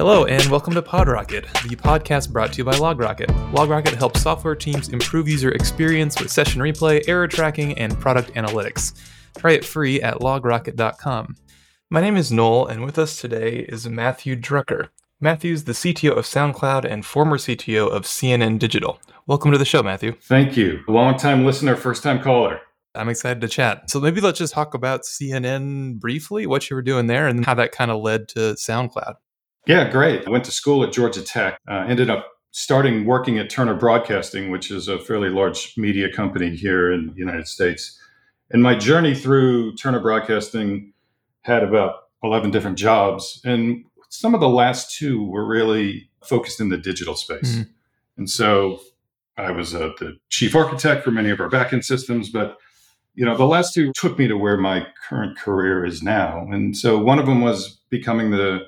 Hello, and welcome to PodRocket, the podcast brought to you by LogRocket. LogRocket helps software teams improve user experience with session replay, error tracking, and product analytics. Try it free at logrocket.com. My name is Noel, and with us today is Matthew Drooker. Matthew's the CTO of SoundCloud and former CTO of CNN Digital. Welcome to the show, Matthew. Thank you. Long time listener, first time caller. I'm excited to chat. So maybe let's just talk about CNN briefly, what you were doing there, and how that kind of led to SoundCloud. Yeah, great. I went to school at Georgia Tech, uh, ended up starting working at Turner Broadcasting, which is a fairly large media company here in the United States. And my journey through Turner Broadcasting had about 11 different jobs. And some of the last two were really focused in the digital space. Mm-hmm. And so I was uh, the chief architect for many of our backend systems, but you know, the last two took me to where my current career is now. And so one of them was becoming the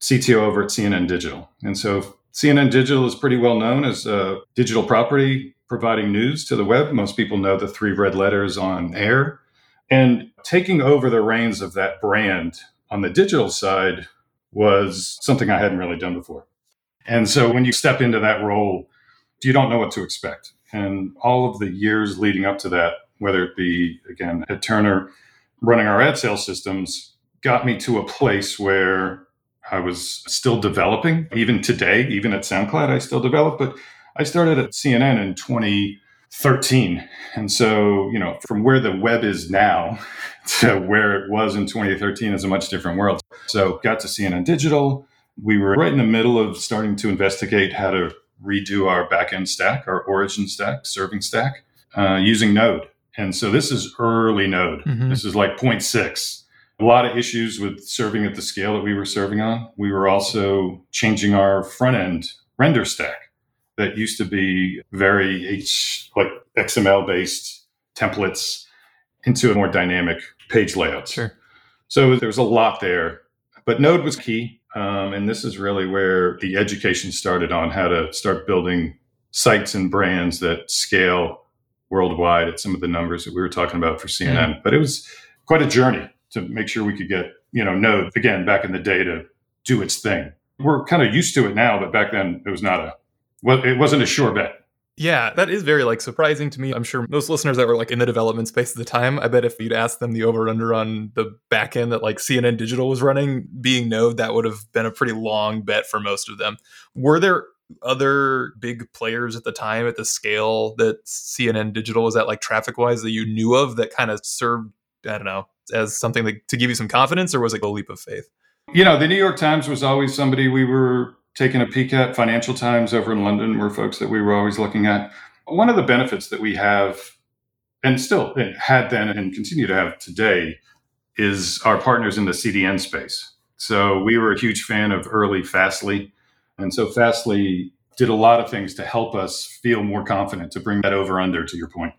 CTO over at CNN Digital. And so CNN Digital is pretty well known as a digital property providing news to the web. Most people know the three red letters on air. And taking over the reins of that brand on the digital side was something I hadn't really done before. And so when you step into that role, you don't know what to expect. And all of the years leading up to that, whether it be, again, at Turner, running our ad sales systems, got me to a place where I was still developing. Even today, even at SoundCloud, I still develop. But I started at CNN in 2013. And so, you know, from where the web is now to where it was in 2013 is a much different world. So, got to CNN Digital. We were right in the middle of starting to investigate how to redo our backend stack, our origin stack, serving stack, uh, using Node. And so this is early Node. Mm-hmm. This is like 0.6 a lot of issues with serving at the scale that we were serving on. We were also changing our front end render stack that used to be very H like XML based templates into a more dynamic page layout. Sure. So there was a lot there, but Node was key. Um, and this is really where the education started on how to start building sites and brands that scale worldwide at some of the numbers that we were talking about for CNN. But it was quite a journey to make sure we could get, you know, Node again back in the day to do its thing. We're kind of used to it now, but back then it was not a well, it wasn't a sure bet. Yeah, that is very like surprising to me. I'm sure most listeners that were like in the development space at the time, I bet if you'd asked them the over under on the back end that like CNN Digital was running, being Node, that would have been a pretty long bet for most of them. Were there other big players at the time at the scale that CNN Digital was at, like traffic wise, that you knew of that kind of served, I don't know, as something that, to give you some confidence, or was it a leap of faith? You know, the New York Times was always somebody we were taking a peek at. Financial Times over in London were folks that we were always looking at. One of the benefits that we have, and still had then and continue to have today, is our partners in the CDN space. So we were a huge fan of early Fastly. And so Fastly did a lot of things to help us feel more confident to bring that over under, to your point,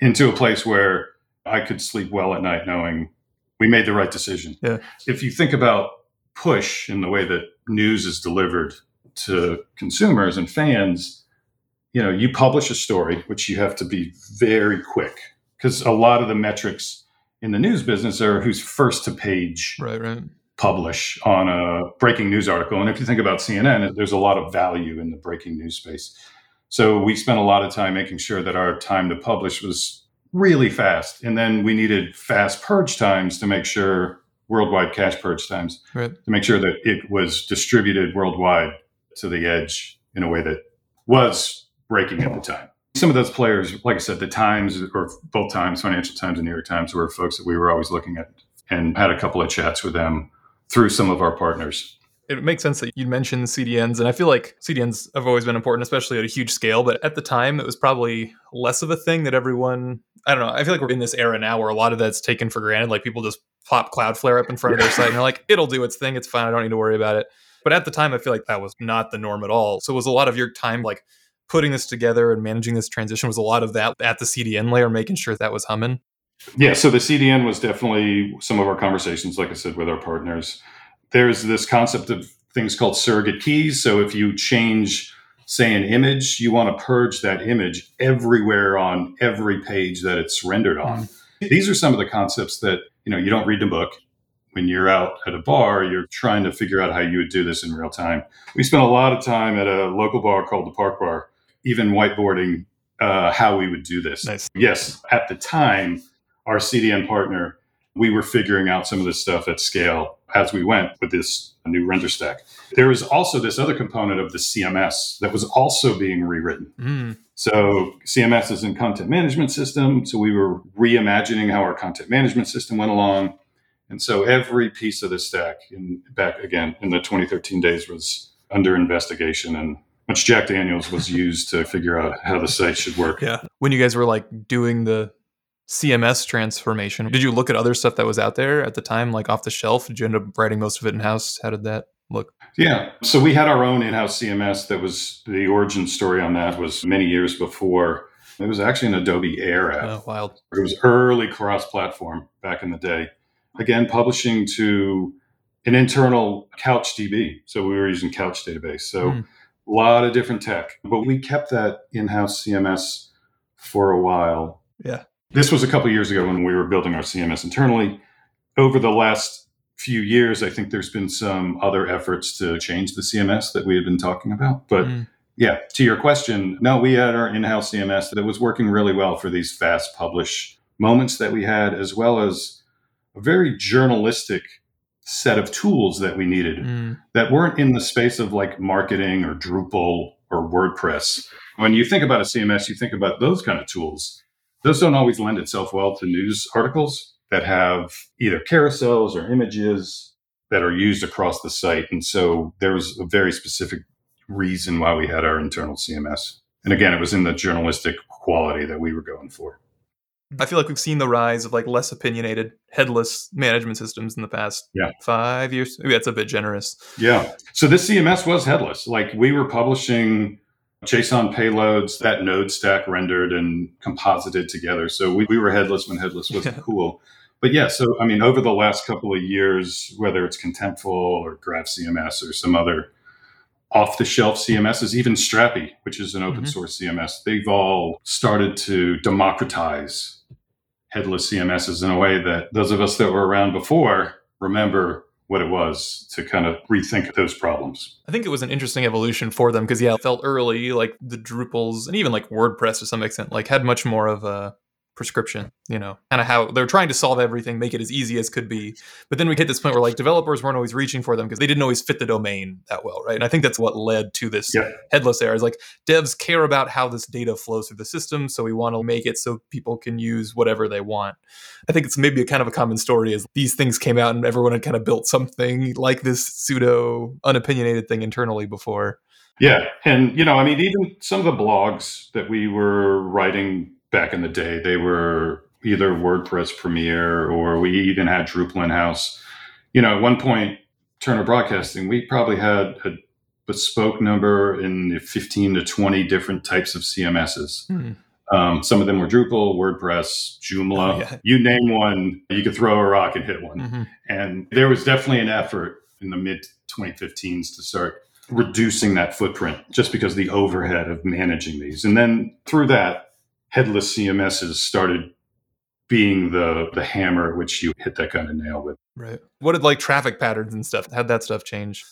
into a place where I could sleep well at night knowing we made the right decision. Yeah. If you think about push in the way that news is delivered to consumers and fans, you know, you publish a story, which you have to be very quick because a lot of the metrics in the news business are who's first to page right, right. publish on a breaking news article. And if you think about CNN, there's a lot of value in the breaking news space. So we spent a lot of time making sure that our time to publish was really fast. And then we needed fast purge times to make sure worldwide cache purge times right. to make sure that it was distributed worldwide to the edge in a way that was breaking at the time. Some of those players, like I said, the Times or both Times, Financial Times and New York Times, were folks that we were always looking at and had a couple of chats with them through some of our partners it makes sense that you mentioned CDNs, and I feel like CDNs have always been important, especially at a huge scale. But at the time, it was probably less of a thing that everyone. I don't know. I feel like we're in this era now where a lot of that's taken for granted. Like people just pop Cloudflare up in front of their site and they're like, "It'll do its thing. It's fine. I don't need to worry about it." But at the time, I feel like that was not the norm at all. So it was a lot of your time like putting this together and managing this transition was a lot of that at the CDN layer, making sure that was humming. Yeah, so the CDN was definitely some of our conversations, like I said, with our partners there's this concept of things called surrogate keys. So if you change, say, an image, you want to purge that image everywhere on every page that it's rendered on. Mm-hmm. These are some of the concepts that you know you don't read the book. when you're out at a bar, you're trying to figure out how you would do this in real time. We spent a lot of time at a local bar called the Park Bar, even whiteboarding uh, how we would do this. Nice. Yes, at the time, our CDN partner, we were figuring out some of this stuff at scale as we went with this new render stack. There was also this other component of the CMS that was also being rewritten. Mm. So CMS is in content management system. So we were reimagining how our content management system went along. And so every piece of the stack in back again in the 2013 days was under investigation and much Jack Daniels was used to figure out how the site should work. Yeah. When you guys were like doing the CMS transformation, did you look at other stuff that was out there at the time, like off the shelf? Did you end up writing most of it in house? How did that look? Yeah. So we had our own in-house CMS that was the origin story on that was many years before. It was actually an Adobe Air app. Oh, wild. It was early cross-platform back in the day. Again, publishing to an internal Couch DB. So we were using Couch database. So Hmm. a lot of different tech, but we kept that in-house CMS for a while. Yeah. This was a couple years ago when we were building our CMS internally. Over the last few years, I think there's been some other efforts to change the CMS that we had been talking about. But Mm. yeah, to your question, no, we had our in-house CMS that was working really well for these fast publish moments that we had, as well as a very journalistic set of tools that we needed Mm. that weren't in the space of like marketing or Drupal or WordPress. When you think about a CMS, you think about those kind of tools. Those don't always lend itself well to news articles that have either carousels or images that are used across the site. And so there was a very specific reason why we had our internal CMS. And again, it was in the journalistic quality that we were going for. I feel like we've seen the rise of like less opinionated headless management systems in the past Yeah. five years. Maybe that's a bit generous. Yeah. So this CMS was headless. Like we were publishing JSON payloads that node stack rendered and composited together. So we, we were headless when headless wasn't cool. But yeah, so I mean, over the last couple of years, whether it's Contentful or Graph CMS or some other off the shelf CMSs, even Strapi, which is an open Mhm. source CMS, they've all started to democratize headless CMSs in a way that those of us that were around before remember what it was to kind of rethink those problems. I think it was an interesting evolution for them because yeah, it felt early like the Drupals and even like WordPress to some extent like had much more of a prescription, you know, kind of how they're trying to solve everything, make it as easy as could be. But then we hit this point where like developers weren't always reaching for them because they didn't always fit the domain that well, right? And I think that's what led to this Yeah. headless era. Is like devs care about how this data flows through the system, so we want to make it so people can use whatever they want. I think it's maybe a kind of a common story is these things came out and everyone had kind of built something like this pseudo unopinionated thing internally before. Yeah. And, you know, I mean, even some of the blogs that we were writing back in the day, they were either WordPress Premiere or we even had Drupal in house. You know, at one point, Turner Broadcasting, we probably had a bespoke number in 15 to 20 different types of CMSs. Hmm. Um, some of them were Drupal, WordPress, Joomla. Oh, yeah. You name one, you could throw a rock and hit one. Mhm. And there was definitely an effort in the mid 2015s to start reducing that footprint just because the overhead of managing these. And then through that, headless CMSs started being the the hammer at which you hit that kind of nail with. Right. What did like traffic patterns and stuff? How'd that stuff change?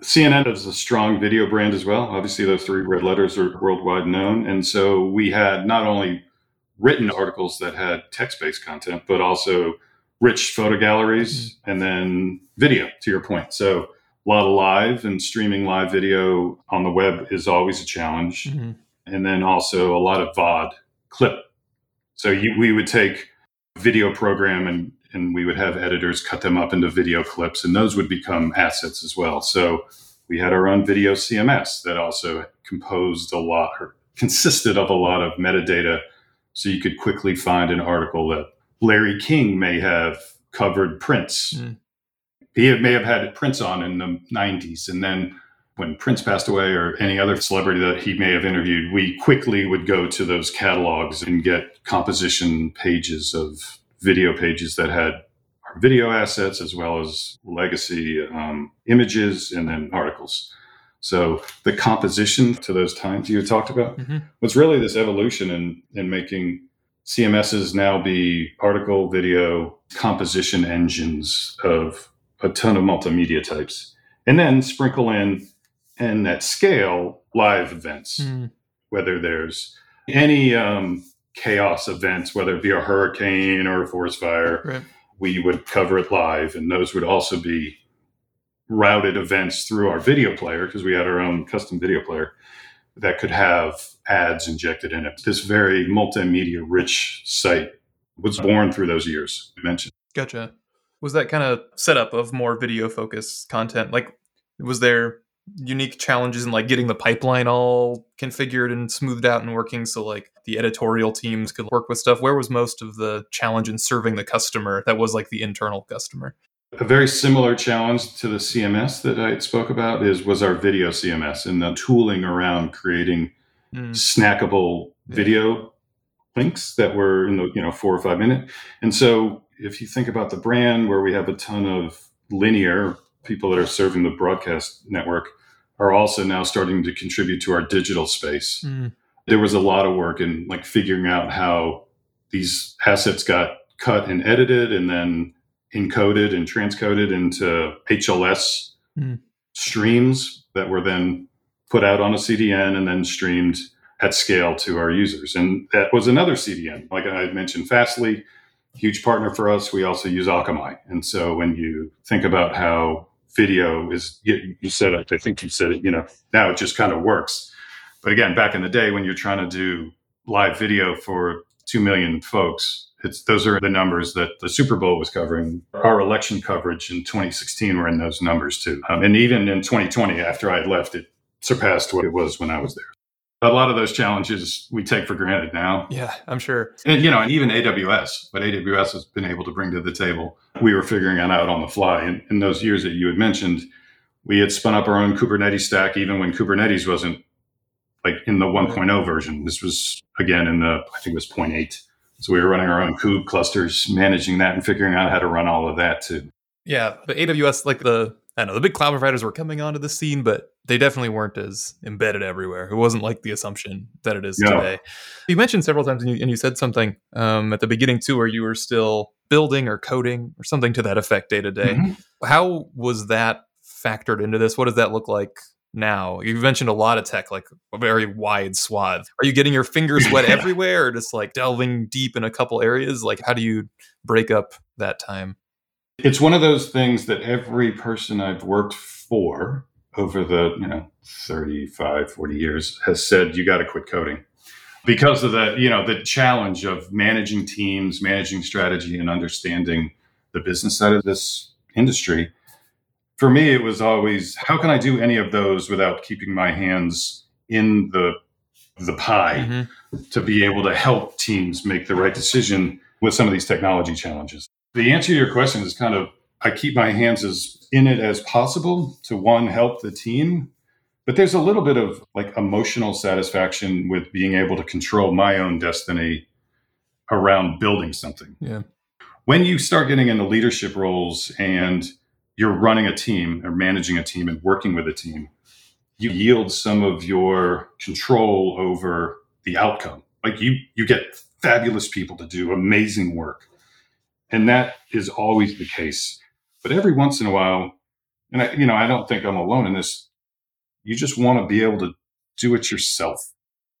CNN is a strong video brand as well. Obviously, those three red letters are worldwide known. And so we had not only written articles that had text based content, but also rich photo galleries and then video, to your point. So a lot of live and streaming live video on the web is always a challenge. Mhm. And then also a lot of VOD clip. So you, we would take video program and, and we would have editors cut them up into video clips, and those would become assets as well. So we had our own video CMS that also composed a lot or consisted of a lot of metadata. So you could quickly find an article that Larry King may have covered Prince. Mm. He may have had Prince on in the 90s. And then when Prince passed away or any other celebrity that he may have interviewed, we quickly would go to those catalogs and get composition pages of video pages that had our video assets as well as legacy um, images and then articles. So the composition to those times you talked about Mhm. was really this evolution in, in making CMSs now be article, video, composition engines of a ton of multimedia types. And then sprinkle in, and at scale, live events, mm. whether there's any um, chaos events, whether it be a hurricane or a forest fire, right. we would cover it live. And those would also be routed events through our video player because we had our own custom video player that could have ads injected in it. This very multimedia rich site was born through those years I mentioned. Gotcha. Was that kind of setup of more video focused content? Like, was there unique challenges in like getting the pipeline all configured and smoothed out and working so like the editorial teams could work with stuff? Where was most of the challenge in serving the customer that was like the internal customer? A very similar challenge to the CMS that I spoke about is was our video CMS and the tooling around creating mm. snackable video links that were in the you know four or five minute. And so if you think about the brand where we have a ton of linear people that are serving the broadcast network are also now starting to contribute to our digital space. Mm. There was a lot of work in like figuring out how these assets got cut and edited and then encoded and transcoded into HLS mm. streams that were then put out on a CDN and then streamed at scale to our users. And that was another CDN. Like I mentioned, Fastly, huge partner for us. We also use Akamai. And so when you think about how video is, you, said I think you said it, you know, now it just kind of works. But again, back in the day when you're trying to do live video for 2 million folks, it's those are the numbers that the Super Bowl was covering. Our election coverage in 2016 were in those numbers too, um, and even in 2020, after I left, it surpassed what it was when I was there. A lot of those challenges we take for granted now. Yeah, I'm sure. And you know, and even AWS, what AWS has been able to bring to the table, we were figuring it out on the fly. And in those years that you had mentioned, we had spun up our own Kubernetes stack, even when Kubernetes wasn't like in the 1.0 version. This was again in the I think it was 0.8 so we were running our own kube clusters, managing that and figuring out how to run all of that too. Yeah, but AWS, like the I know the big cloud providers were coming onto the scene, but they definitely weren't as embedded everywhere. It wasn't like the assumption that it is yeah. today. You mentioned several times, and you, and you said something um, at the beginning too, where you were still building or coding or something to that effect day to day. Mm-hmm. How was that factored into this? What does that look like now? You've mentioned a lot of tech, like a very wide swath. Are you getting your fingers wet everywhere or just like delving deep in a couple areas? Like, how do you break up that time? It's one of those things that every person I've worked for over the, you know, 35, 40 years has said, you got to quit coding because of the, you know, the challenge of managing teams, managing strategy and understanding the business side of this industry for me, it was always how can I do any of those without keeping my hands in the the pie mm-hmm. to be able to help teams make the right decision with some of these technology challenges. The answer to your question is kind of I keep my hands as in it as possible to one help the team, but there's a little bit of like emotional satisfaction with being able to control my own destiny around building something. Yeah. When you start getting into leadership roles and you're running a team or managing a team and working with a team, you yield some of your control over the outcome. Like you, you get fabulous people to do amazing work. And that is always the case. But every once in a while, and I, you know, I don't think I'm alone in this. You just want to be able to do it yourself.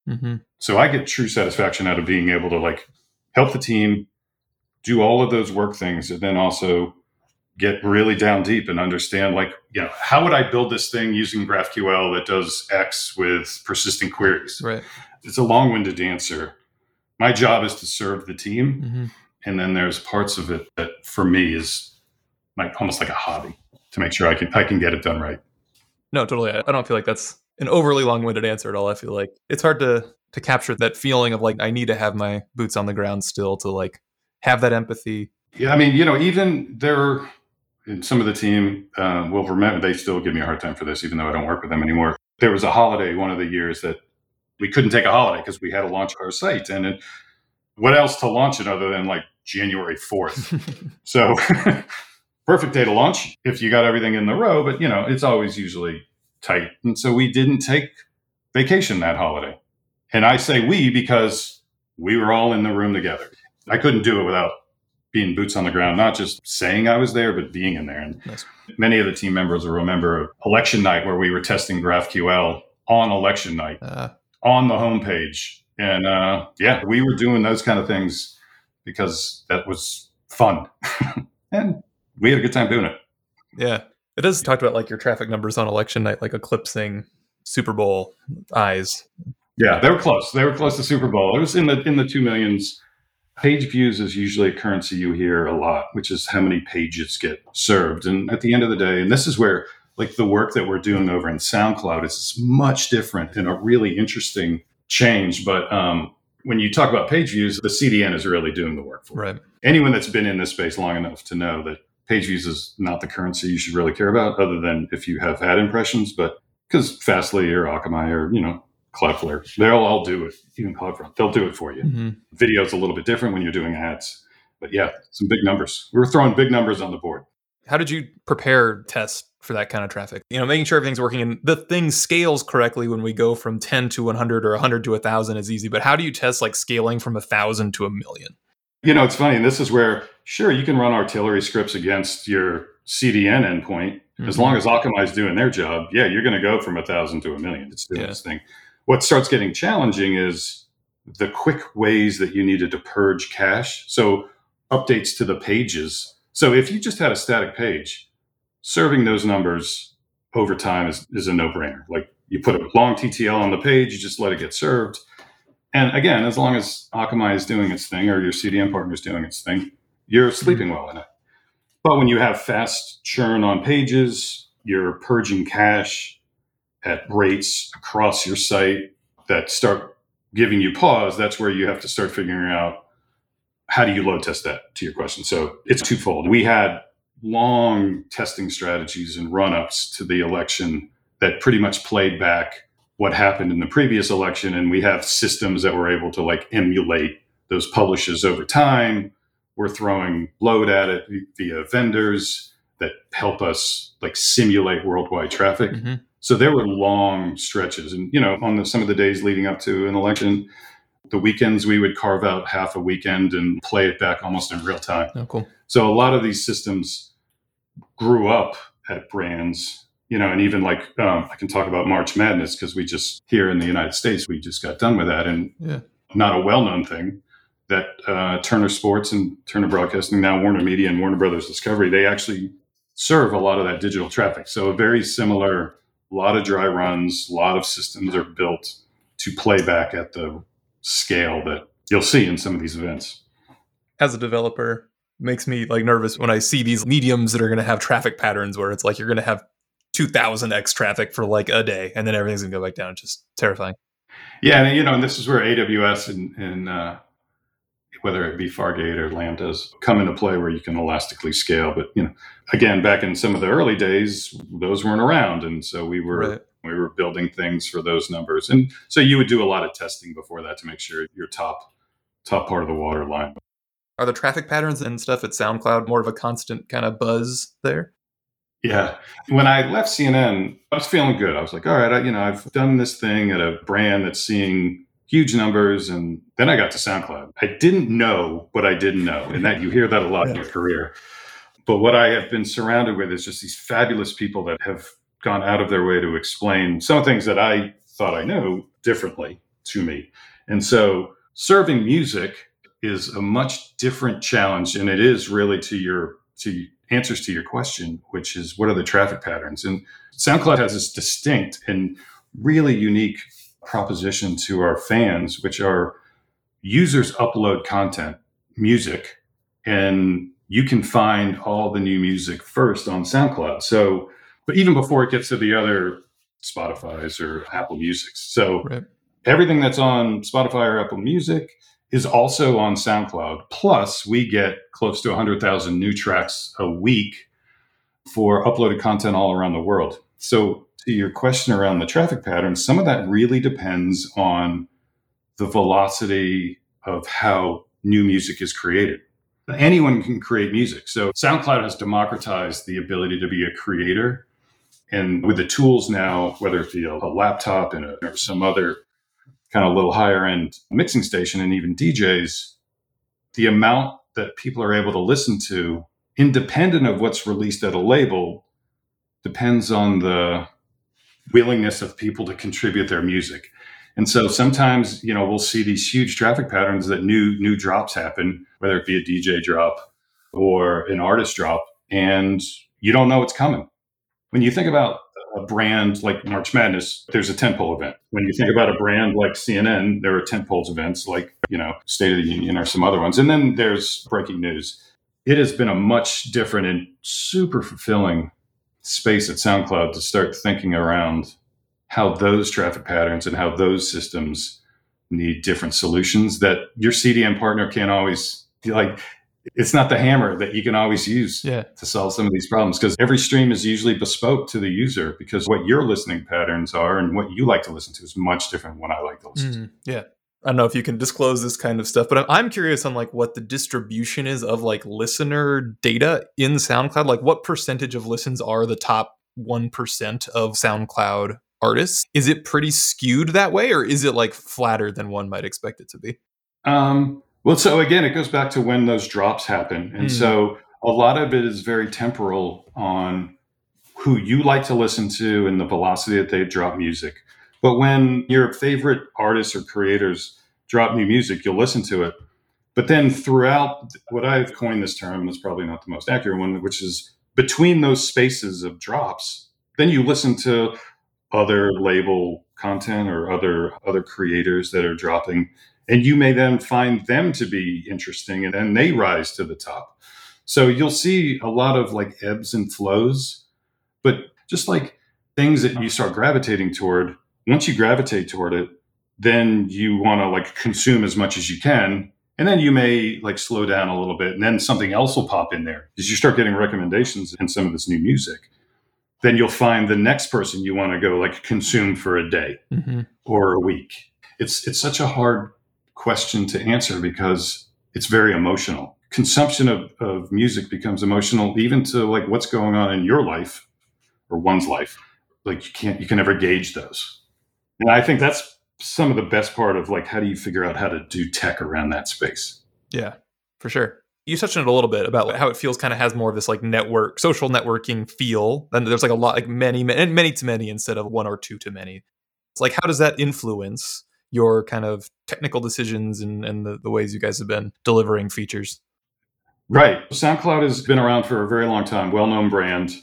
Mm-hmm. So I get true satisfaction out of being able to like help the team do all of those work things and then also get really down deep and understand like you know how would i build this thing using graphql that does x with persistent queries right it's a long-winded answer my job is to serve the team mm-hmm. and then there's parts of it that for me is like almost like a hobby to make sure i can i can get it done right no totally i don't feel like that's an overly long-winded answer at all i feel like it's hard to to capture that feeling of like i need to have my boots on the ground still to like have that empathy yeah i mean you know even there and some of the team uh, will remember, they still give me a hard time for this, even though I don't work with them anymore. There was a holiday one of the years that we couldn't take a holiday because we had to launch our site. And it, what else to launch it other than like January 4th? so, perfect day to launch if you got everything in the row, but you know, it's always usually tight. And so we didn't take vacation that holiday. And I say we because we were all in the room together. I couldn't do it without being boots on the ground, not just saying I was there, but being in there. And nice. many of the team members will remember election night where we were testing GraphQL on election night uh. on the homepage. And uh, yeah, we were doing those kind of things because that was fun. and we had a good time doing it. Yeah. It does talk about like your traffic numbers on election night, like eclipsing Super Bowl eyes. Yeah, they were close. They were close to Super Bowl. It was in the in the two millions. Page views is usually a currency you hear a lot, which is how many pages get served. And at the end of the day, and this is where like the work that we're doing over in SoundCloud is much different and a really interesting change. But um, when you talk about page views, the CDN is really doing the work for right. anyone that's been in this space long enough to know that page views is not the currency you should really care about, other than if you have ad impressions. But because Fastly or Akamai or you know Cloudflare, they'll all do it. Even CloudFront, they'll do it for you. Mm-hmm. Video's a little bit different when you're doing ads, but yeah, some big numbers. We were throwing big numbers on the board. How did you prepare test for that kind of traffic? You know, making sure everything's working and the thing scales correctly when we go from 10 to 100 or 100 to 1,000 is easy. But how do you test like scaling from 1,000 to a million? You know, it's funny. And this is where, sure, you can run artillery scripts against your CDN endpoint. Mm-hmm. As long as Akamai is doing their job, yeah, you're going to go from a thousand to a million. It's doing yeah. this thing. What starts getting challenging is the quick ways that you needed to purge cache. So updates to the pages. So if you just had a static page, serving those numbers over time is, is a no-brainer. Like you put a long TTL on the page, you just let it get served. And again, as long as Akamai is doing its thing or your CDN partner is doing its thing, you're mm-hmm. sleeping well in it. But when you have fast churn on pages, you're purging cache at rates across your site that start giving you pause, that's where you have to start figuring out how do you load test that to your question. So it's twofold. We had long testing strategies and run ups to the election that pretty much played back what happened in the previous election. And we have systems that were able to like emulate those publishes over time we're throwing load at it via vendors that help us like simulate worldwide traffic. Mm-hmm. So there were long stretches, and you know, on the, some of the days leading up to an election, the weekends we would carve out half a weekend and play it back almost in real time. Oh, cool. So a lot of these systems grew up at brands, you know, and even like um, I can talk about March Madness because we just here in the United States we just got done with that, and yeah. not a well-known thing that uh, Turner Sports and Turner Broadcasting, now Warner Media and Warner Brothers Discovery, they actually serve a lot of that digital traffic. So a very similar, a lot of dry runs, a lot of systems are built to play back at the scale that you'll see in some of these events. As a developer, makes me like nervous when I see these mediums that are going to have traffic patterns where it's like you're going to have 2000x traffic for like a day and then everything's going to go back down. It's just terrifying. Yeah, and you know, and this is where AWS and, and uh, whether it be Fargate or Lambdas, come into play where you can elastically scale. But you know, again, back in some of the early days, those weren't around, and so we were right. we were building things for those numbers. And so you would do a lot of testing before that to make sure your top top part of the water line. Are the traffic patterns and stuff at SoundCloud more of a constant kind of buzz there? Yeah. When I left CNN, I was feeling good. I was like, all right, I, you know, I've done this thing at a brand that's seeing huge numbers. And then I got to SoundCloud. I didn't know what I didn't know. And that you hear that a lot yeah. in your career. But what I have been surrounded with is just these fabulous people that have gone out of their way to explain some things that I thought I knew differently to me. And so serving music is a much different challenge. And it is really to your to answers to your question, which is what are the traffic patterns? And SoundCloud has this distinct and really unique proposition to our fans, which are users upload content, music, and you can find all the new music first on SoundCloud. So, but even before it gets to the other Spotify's or Apple Music's. So, right. everything that's on Spotify or Apple Music is also on SoundCloud. Plus, we get close to 100,000 new tracks a week for uploaded content all around the world. So, to your question around the traffic patterns, some of that really depends on the velocity of how new music is created. Anyone can create music. So SoundCloud has democratized the ability to be a creator. And with the tools now, whether it be a, laptop and a, or some other kind of little higher end mixing station and even DJs, the amount that people are able to listen to, independent of what's released at a label, depends on the willingness of people to contribute their music. And so sometimes, you know, we'll see these huge traffic patterns that new new drops happen, whether it be a DJ drop or an artist drop, and you don't know what's coming. When you think about a brand like March Madness, there's a tentpole event. When you think about a brand like CNN, there are tentpole events like, you know, State of the Union or some other ones. And then there's breaking news. It has been a much different and super fulfilling space at SoundCloud to start thinking around how those traffic patterns and how those systems need different solutions that your CDN partner can't always like it's not the hammer that you can always use yeah. to solve some of these problems because every stream is usually bespoke to the user because what your listening patterns are and what you like to listen to is much different than what I like to listen mm, to. Yeah. I don't know if you can disclose this kind of stuff, but I'm curious on like what the distribution is of like listener data in SoundCloud. Like what percentage of listens are the top 1% of SoundCloud artists? Is it pretty skewed that way or is it like flatter than one might expect it to be? Um, well, so again, it goes back to when those drops happen. And mm. so a lot of it is very temporal on who you like to listen to and the velocity that they drop music. But when your favorite artists or creators drop new music, you'll listen to it. But then throughout what I've coined this term, it's probably not the most accurate one, which is between those spaces of drops, then you listen to other label content or other other creators that are dropping and you may then find them to be interesting and then they rise to the top so you'll see a lot of like ebbs and flows but just like things that you start gravitating toward once you gravitate toward it then you want to like consume as much as you can and then you may like slow down a little bit and then something else will pop in there as you start getting recommendations and some of this new music then you'll find the next person you want to go like consume for a day mm-hmm. or a week it's it's such a hard question to answer because it's very emotional. Consumption of, of music becomes emotional even to like what's going on in your life or one's life. Like you can't you can never gauge those. And I think that's some of the best part of like how do you figure out how to do tech around that space? Yeah, for sure. You touched on it a little bit about how it feels kind of has more of this like network, social networking feel. And there's like a lot, like many, many, many to many instead of one or two to many. It's like, how does that influence your kind of technical decisions and, and the, the ways you guys have been delivering features? Right. SoundCloud has been around for a very long time, well known brand.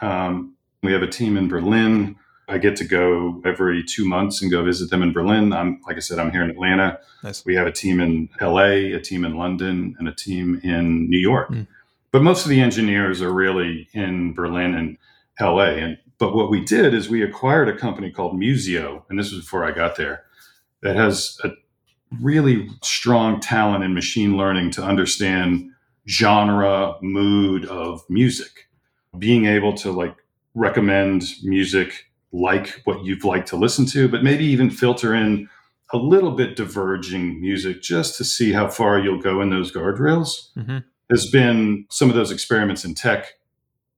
Um, we have a team in Berlin. I get to go every two months and go visit them in Berlin. I'm like I said, I'm here in Atlanta. Nice. We have a team in LA, a team in London, and a team in New York. Mm. But most of the engineers are really in Berlin and LA. And but what we did is we acquired a company called Musiio, and this was before I got there that has a really strong talent in machine learning to understand genre, mood of music. Being able to like recommend music like what you've liked to listen to, but maybe even filter in a little bit diverging music just to see how far you'll go in those guardrails mm-hmm. has been some of those experiments in tech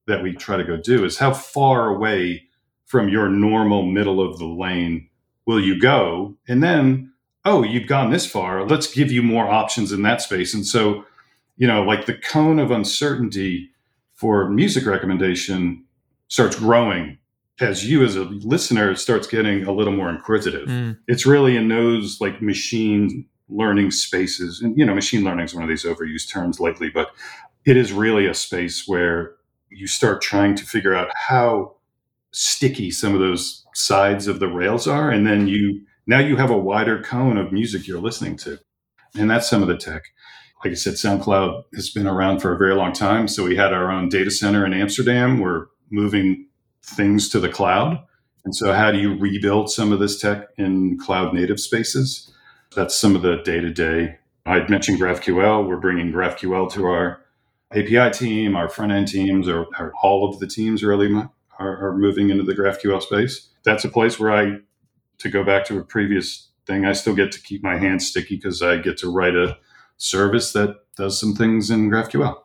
that we try to go do is how far away from your normal middle of the lane will you go? And then, oh, you've gone this far. Let's give you more options in that space. And so, you know, like the cone of uncertainty for music recommendation starts growing as you as a listener starts getting a little more inquisitive. Mm. It's really in those like machine learning spaces. And, you know, machine learning is one of these overused terms lately, but it is really a space where you start trying to figure out how sticky some of those sides of the rails are and then you now you have a wider cone of music you're listening to and that's some of the tech like i said soundcloud has been around for a very long time so we had our own data center in amsterdam we're moving things to the cloud and so how do you rebuild some of this tech in cloud native spaces that's some of the day-to-day i'd mentioned graphql we're bringing graphql to our api team our front end teams or, or all of the teams really are, are moving into the GraphQL space. That's a place where I, to go back to a previous thing, I still get to keep my hands sticky because I get to write a service that does some things in GraphQL.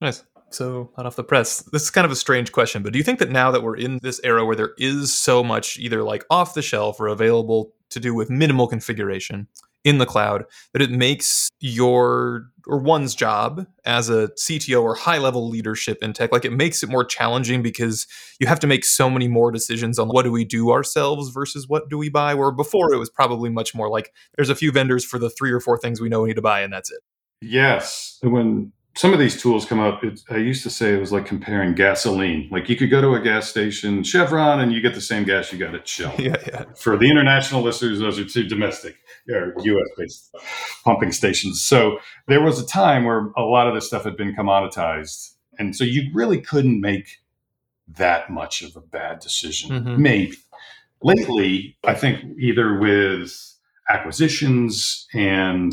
Nice. So, hot off the press, this is kind of a strange question, but do you think that now that we're in this era where there is so much either like off the shelf or available to do with minimal configuration in the cloud that it makes your or one's job as a CTO or high level leadership in tech like it makes it more challenging because you have to make so many more decisions on what do we do ourselves versus what do we buy where before it was probably much more like there's a few vendors for the three or four things we know we need to buy and that's it. Yes. When some of these tools come up. I used to say it was like comparing gasoline. Like you could go to a gas station, Chevron, and you get the same gas you got at Shell. Yeah, yeah. For the international listeners, those are two domestic or U.S. based pumping stations. So there was a time where a lot of this stuff had been commoditized, and so you really couldn't make that much of a bad decision. Mm-hmm. Maybe lately, I think either with acquisitions and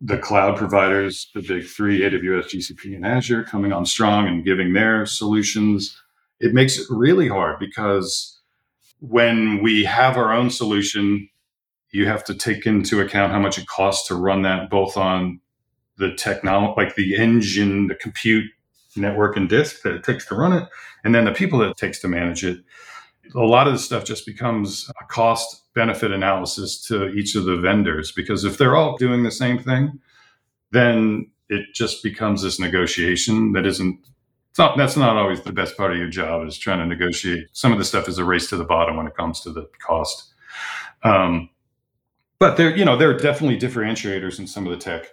the cloud providers, the big three, AWS, GCP, and Azure, coming on strong and giving their solutions, it makes it really hard because when we have our own solution, you have to take into account how much it costs to run that both on the technology, like the engine, the compute network and disk that it takes to run it, and then the people that it takes to manage it. A lot of this stuff just becomes a cost benefit analysis to each of the vendors because if they're all doing the same thing, then it just becomes this negotiation that isn't it's not that's not always the best part of your job is trying to negotiate. Some of the stuff is a race to the bottom when it comes to the cost. Um, but there, you know, there are definitely differentiators in some of the tech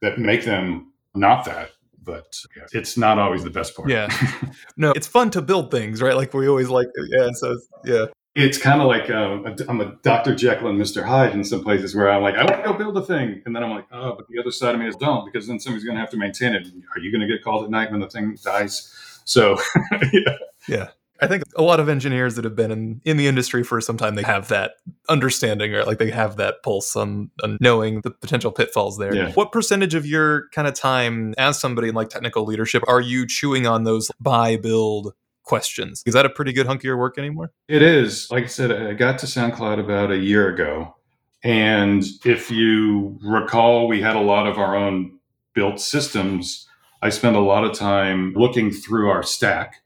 that make them not that but it's not always the best part. Yeah. No, it's fun to build things, right? Like we always like, yeah. So, yeah it's kind of like uh, I'm a Dr. Jekyll and Mr. Hyde in some places where I'm like, I want to go build a thing. And then I'm like, oh, but the other side of me is don't, because then somebody's going to have to maintain it. Are you going to get called at night when the thing dies? So, yeah. Yeah. I think a lot of engineers that have been in, in the industry for some time, they have that understanding or like they have that pulse on, on knowing the potential pitfalls there. Yeah. What percentage of your kind of time as somebody in like technical leadership are you chewing on those buy, build, questions. Is that a pretty good hunk of your work anymore? It is. Like I said, I got to SoundCloud about a year ago. And if you recall, we had a lot of our own built systems. I spent a lot of time looking through our stack,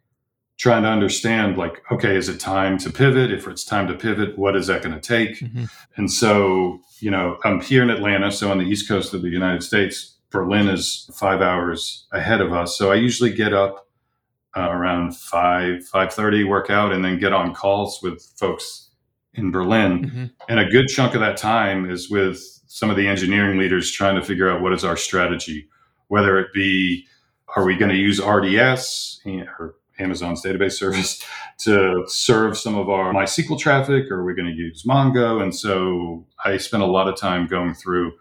trying to understand, like, okay, is it time to pivot? If it's time to pivot, what is that going to take? Mm-hmm. And so, you know, I'm here in Atlanta, so on the East Coast of the United States. Berlin is five hours ahead of us. So I usually get up uh, around five five thirty, work out, and then get on calls with folks in Berlin. Mm-hmm. And a good chunk of that time is with some of the engineering leaders trying to figure out what is our strategy, whether it be are we going to use RDS or Amazon's database service to serve some of our MySQL traffic, or are we going to use Mongo? And so I spent a lot of time going through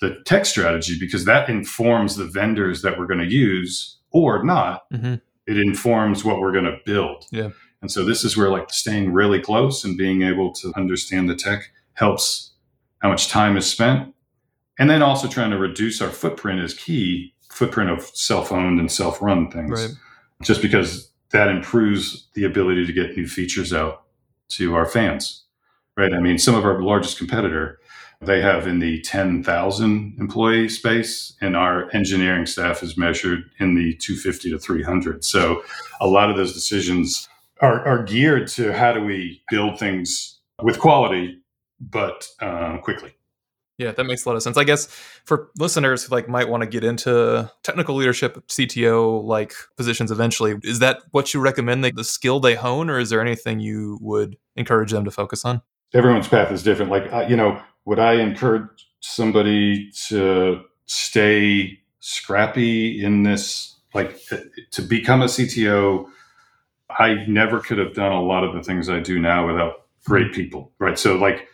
the tech strategy because that informs the vendors that we're going to use or not. Mm-hmm it informs what we're going to build. Yeah. And so this is where like staying really close and being able to understand the tech helps how much time is spent. And then also trying to reduce our footprint is key footprint of self-owned and self-run things. Right. Just because that improves the ability to get new features out to our fans. Right. I mean, some of our largest competitor they have in the 10,000 employee space, and our engineering staff is measured in the 250 to 300. So a lot of those decisions are, are geared to how do we build things with quality, but uh, quickly. Yeah, that makes a lot of sense. I guess for listeners who like might want to get into technical leadership, CTO like positions eventually, is that what you recommend they, the skill they hone, or is there anything you would encourage them to focus on? Everyone's path is different. Like uh, you know, would I encourage somebody to stay scrappy in this, like to become a CTO? I never could have done a lot of the things I do now without great hmm. people, right? So, like,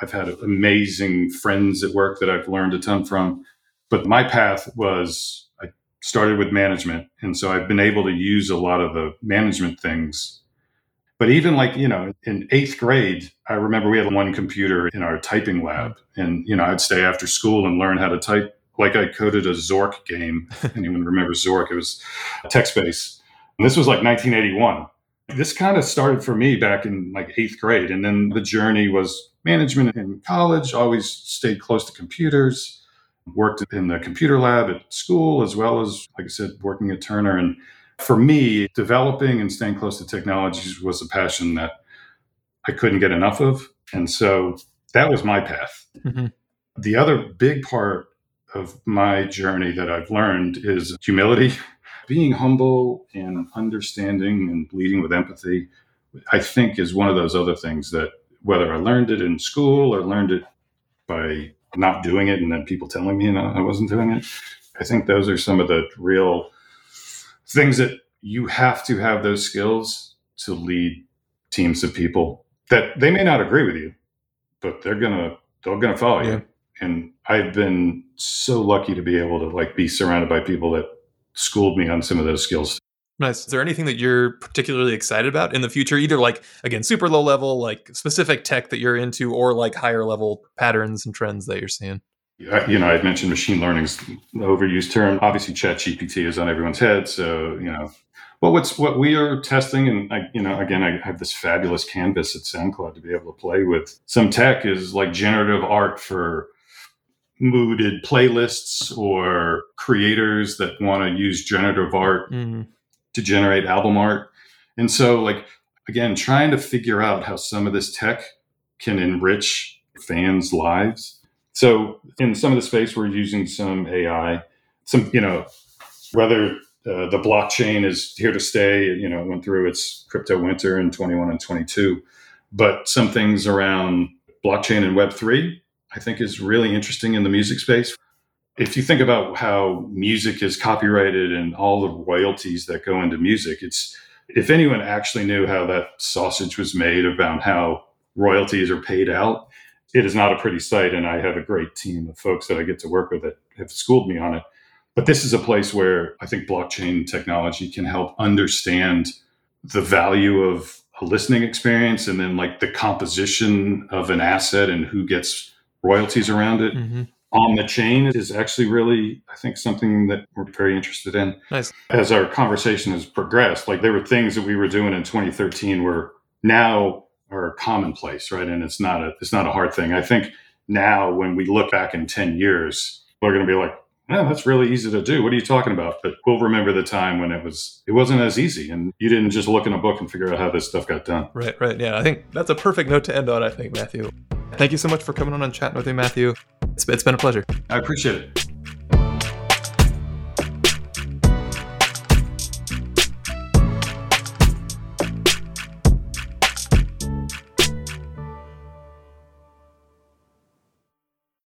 I've had amazing friends at work that I've learned a ton from, but my path was I started with management. And so I've been able to use a lot of the management things but even like, you know, in eighth grade, I remember we had one computer in our typing lab. And, you know, I'd stay after school and learn how to type like I coded a Zork game. Anyone remembers Zork? It was a text based. This was like 1981. This kind of started for me back in like eighth grade. And then the journey was management in college, always stayed close to computers, worked in the computer lab at school, as well as, like I said, working at Turner. And for me, developing and staying close to technologies was a passion that I couldn't get enough of. And so that was my path. Mm-hmm. The other big part of my journey that I've learned is humility, being humble and understanding and leading with empathy. I think is one of those other things that whether I learned it in school or learned it by not doing it and then people telling me I wasn't doing it. I think those are some of the real things that you have to have those skills to lead teams of people that they may not agree with you, but they're gonna they're gonna follow yeah. you. And I've been so lucky to be able to like be surrounded by people that schooled me on some of those skills. Nice. Is there anything that you're particularly excited about in the future? Either like again, super low level, like specific tech that you're into, or like higher level patterns and trends that you're seeing. You know, I've mentioned machine learning's overused term. Obviously, Chat GPT is on everyone's head. So, you know, well, what's what we are testing, and I, you know, again, I have this fabulous canvas at SoundCloud to be able to play with. Some tech is like generative art for mooded playlists or creators that want to use generative art mm-hmm. To generate album art. And so, like again, trying to figure out how some of this tech can enrich fans' lives. So, in some of the space, we're using some AI. Some, you know, whether uh, the blockchain is here to stay. You know, it went through its crypto winter in 21 and 22, but some things around blockchain and Web three, I think, is really interesting in the music space. If you think about how music is copyrighted and all the royalties that go into music, it's if anyone actually knew how that sausage was made about how royalties are paid out, it is not a pretty sight. And I have a great team of folks that I get to work with that have schooled me on it. But this is a place where I think blockchain technology can help understand the value of a listening experience and then like the composition of an asset and who gets royalties around it. Mm-hmm. On the chain is actually really, I think, something that we're very interested in. Nice. As our conversation has progressed, like there were things that we were doing in 2013 where now are commonplace, right? And it's not a it's not a hard thing. I think now when we look back in 10 years, we're going to be like, yeah, that's really easy to do. What are you talking about? But we'll remember the time when it was it wasn't as easy, and you didn't just look in a book and figure out how this stuff got done. Right, right. Yeah, I think that's a perfect note to end on. I think Matthew. Thank you so much for coming on and chatting with me, Matthew. It's, it's been a pleasure. I appreciate it.